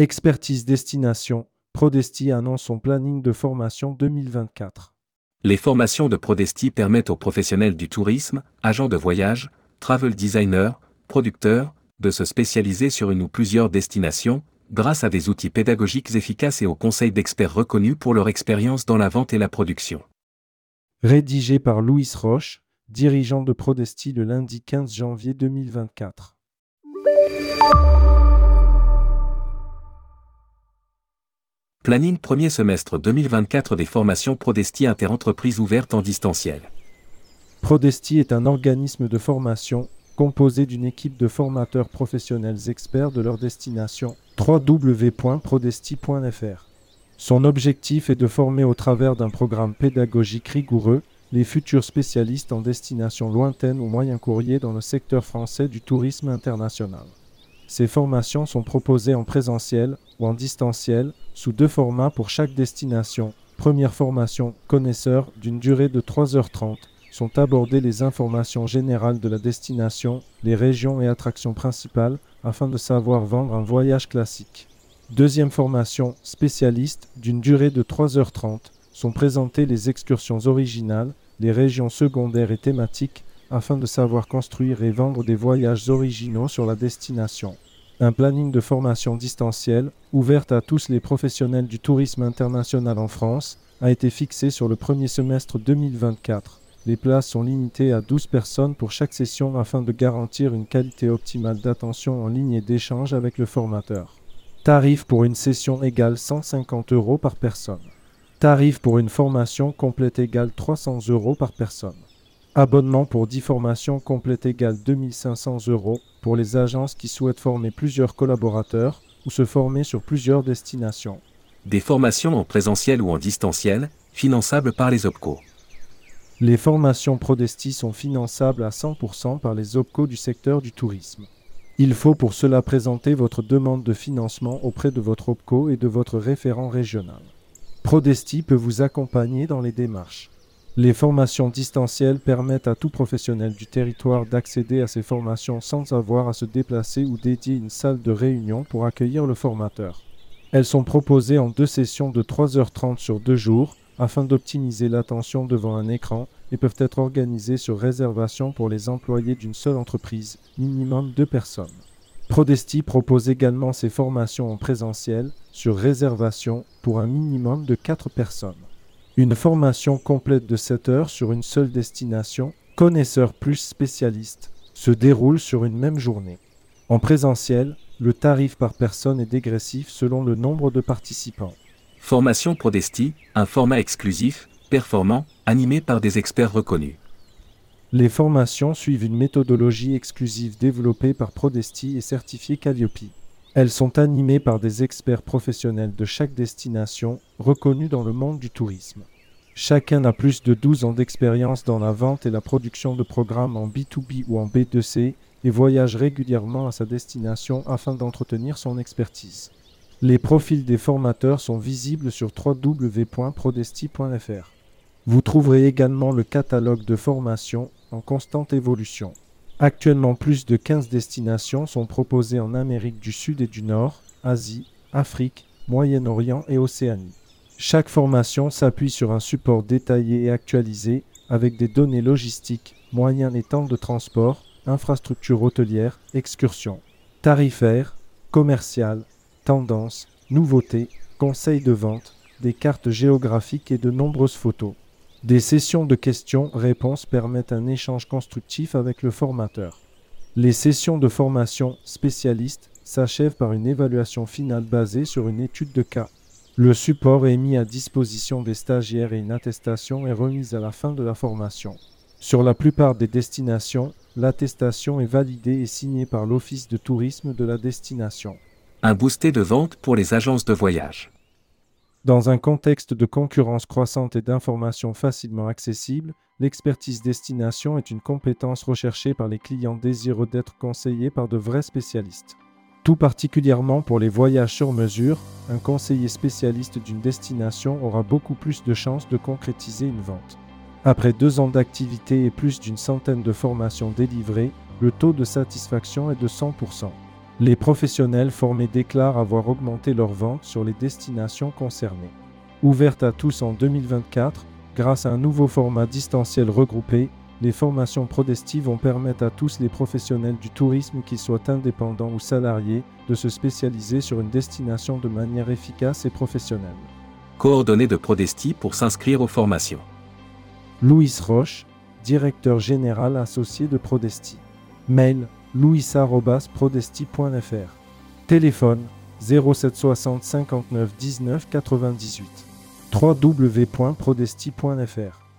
Expertise destination, Prodesti annonce son planning de formation 2024. Les formations de Prodesti permettent aux professionnels du tourisme, agents de voyage, travel designers, producteurs, de se spécialiser sur une ou plusieurs destinations, grâce à des outils pédagogiques efficaces et aux conseils d'experts reconnus pour leur expérience dans la vente et la production. Rédigé par Louis Roche, dirigeant de Prodesti le lundi 15 janvier 2024. Planning premier semestre 2024 des formations Prodesti interentreprises ouvertes en distanciel. Prodesti est un organisme de formation composé d'une équipe de formateurs professionnels experts de leur destination www.prodesti.fr. Son objectif est de former au travers d'un programme pédagogique rigoureux les futurs spécialistes en destination lointaine ou moyen courrier dans le secteur français du tourisme international. Ces formations sont proposées en présentiel ou en distanciel sous deux formats pour chaque destination. Première formation connaisseur d'une durée de 3h30 sont abordées les informations générales de la destination, les régions et attractions principales afin de savoir vendre un voyage classique. Deuxième formation spécialiste d'une durée de 3h30 sont présentées les excursions originales, les régions secondaires et thématiques afin de savoir construire et vendre des voyages originaux sur la destination. Un planning de formation distancielle, ouverte à tous les professionnels du tourisme international en France, a été fixé sur le premier semestre 2024. Les places sont limitées à 12 personnes pour chaque session afin de garantir une qualité optimale d'attention en ligne et d'échange avec le formateur. Tarif pour une session égale 150 euros par personne. Tarif pour une formation complète égale 300 euros par personne. Abonnement pour 10 formations complètes égale 2500 euros pour les agences qui souhaitent former plusieurs collaborateurs ou se former sur plusieurs destinations. Des formations en présentiel ou en distanciel, finançables par les OPCO. Les formations Prodesti sont finançables à 100% par les OPCO du secteur du tourisme. Il faut pour cela présenter votre demande de financement auprès de votre OPCO et de votre référent régional. Prodesti peut vous accompagner dans les démarches. Les formations distancielles permettent à tout professionnel du territoire d'accéder à ces formations sans avoir à se déplacer ou dédier une salle de réunion pour accueillir le formateur. Elles sont proposées en deux sessions de 3h30 sur deux jours afin d'optimiser l'attention devant un écran et peuvent être organisées sur réservation pour les employés d'une seule entreprise, minimum deux personnes. Prodesti propose également ses formations en présentiel sur réservation pour un minimum de quatre personnes. Une formation complète de 7 heures sur une seule destination, connaisseur plus spécialiste, se déroule sur une même journée. En présentiel, le tarif par personne est dégressif selon le nombre de participants. Formation Prodesti, un format exclusif, performant, animé par des experts reconnus. Les formations suivent une méthodologie exclusive développée par Prodesti et certifiée Calliope. Elles sont animées par des experts professionnels de chaque destination reconnus dans le monde du tourisme. Chacun a plus de 12 ans d'expérience dans la vente et la production de programmes en B2B ou en B2C et voyage régulièrement à sa destination afin d'entretenir son expertise. Les profils des formateurs sont visibles sur www.prodesti.fr. Vous trouverez également le catalogue de formation en constante évolution. Actuellement, plus de 15 destinations sont proposées en Amérique du Sud et du Nord, Asie, Afrique, Moyen-Orient et Océanie. Chaque formation s'appuie sur un support détaillé et actualisé avec des données logistiques, moyens et temps de transport, infrastructures hôtelières, excursions, tarifaires, commerciales, tendances, nouveautés, conseils de vente, des cartes géographiques et de nombreuses photos. Des sessions de questions-réponses permettent un échange constructif avec le formateur. Les sessions de formation spécialistes s'achèvent par une évaluation finale basée sur une étude de cas. Le support est mis à disposition des stagiaires et une attestation est remise à la fin de la formation. Sur la plupart des destinations, l'attestation est validée et signée par l'Office de tourisme de la destination. Un boosté de vente pour les agences de voyage. Dans un contexte de concurrence croissante et d'informations facilement accessibles, l'expertise destination est une compétence recherchée par les clients désireux d'être conseillés par de vrais spécialistes. Tout particulièrement pour les voyages sur mesure, un conseiller spécialiste d'une destination aura beaucoup plus de chances de concrétiser une vente. Après deux ans d'activité et plus d'une centaine de formations délivrées, le taux de satisfaction est de 100%. Les professionnels formés déclarent avoir augmenté leurs ventes sur les destinations concernées. Ouverte à tous en 2024, grâce à un nouveau format distanciel regroupé, les formations Prodesti vont permettre à tous les professionnels du tourisme, qu'ils soient indépendants ou salariés, de se spécialiser sur une destination de manière efficace et professionnelle. Coordonnées de Prodesti pour s'inscrire aux formations. Louis Roche, directeur général associé de Prodesti. Mail louisa.prodesti.fr. Téléphone 0760 59 19 98. www.prodesti.fr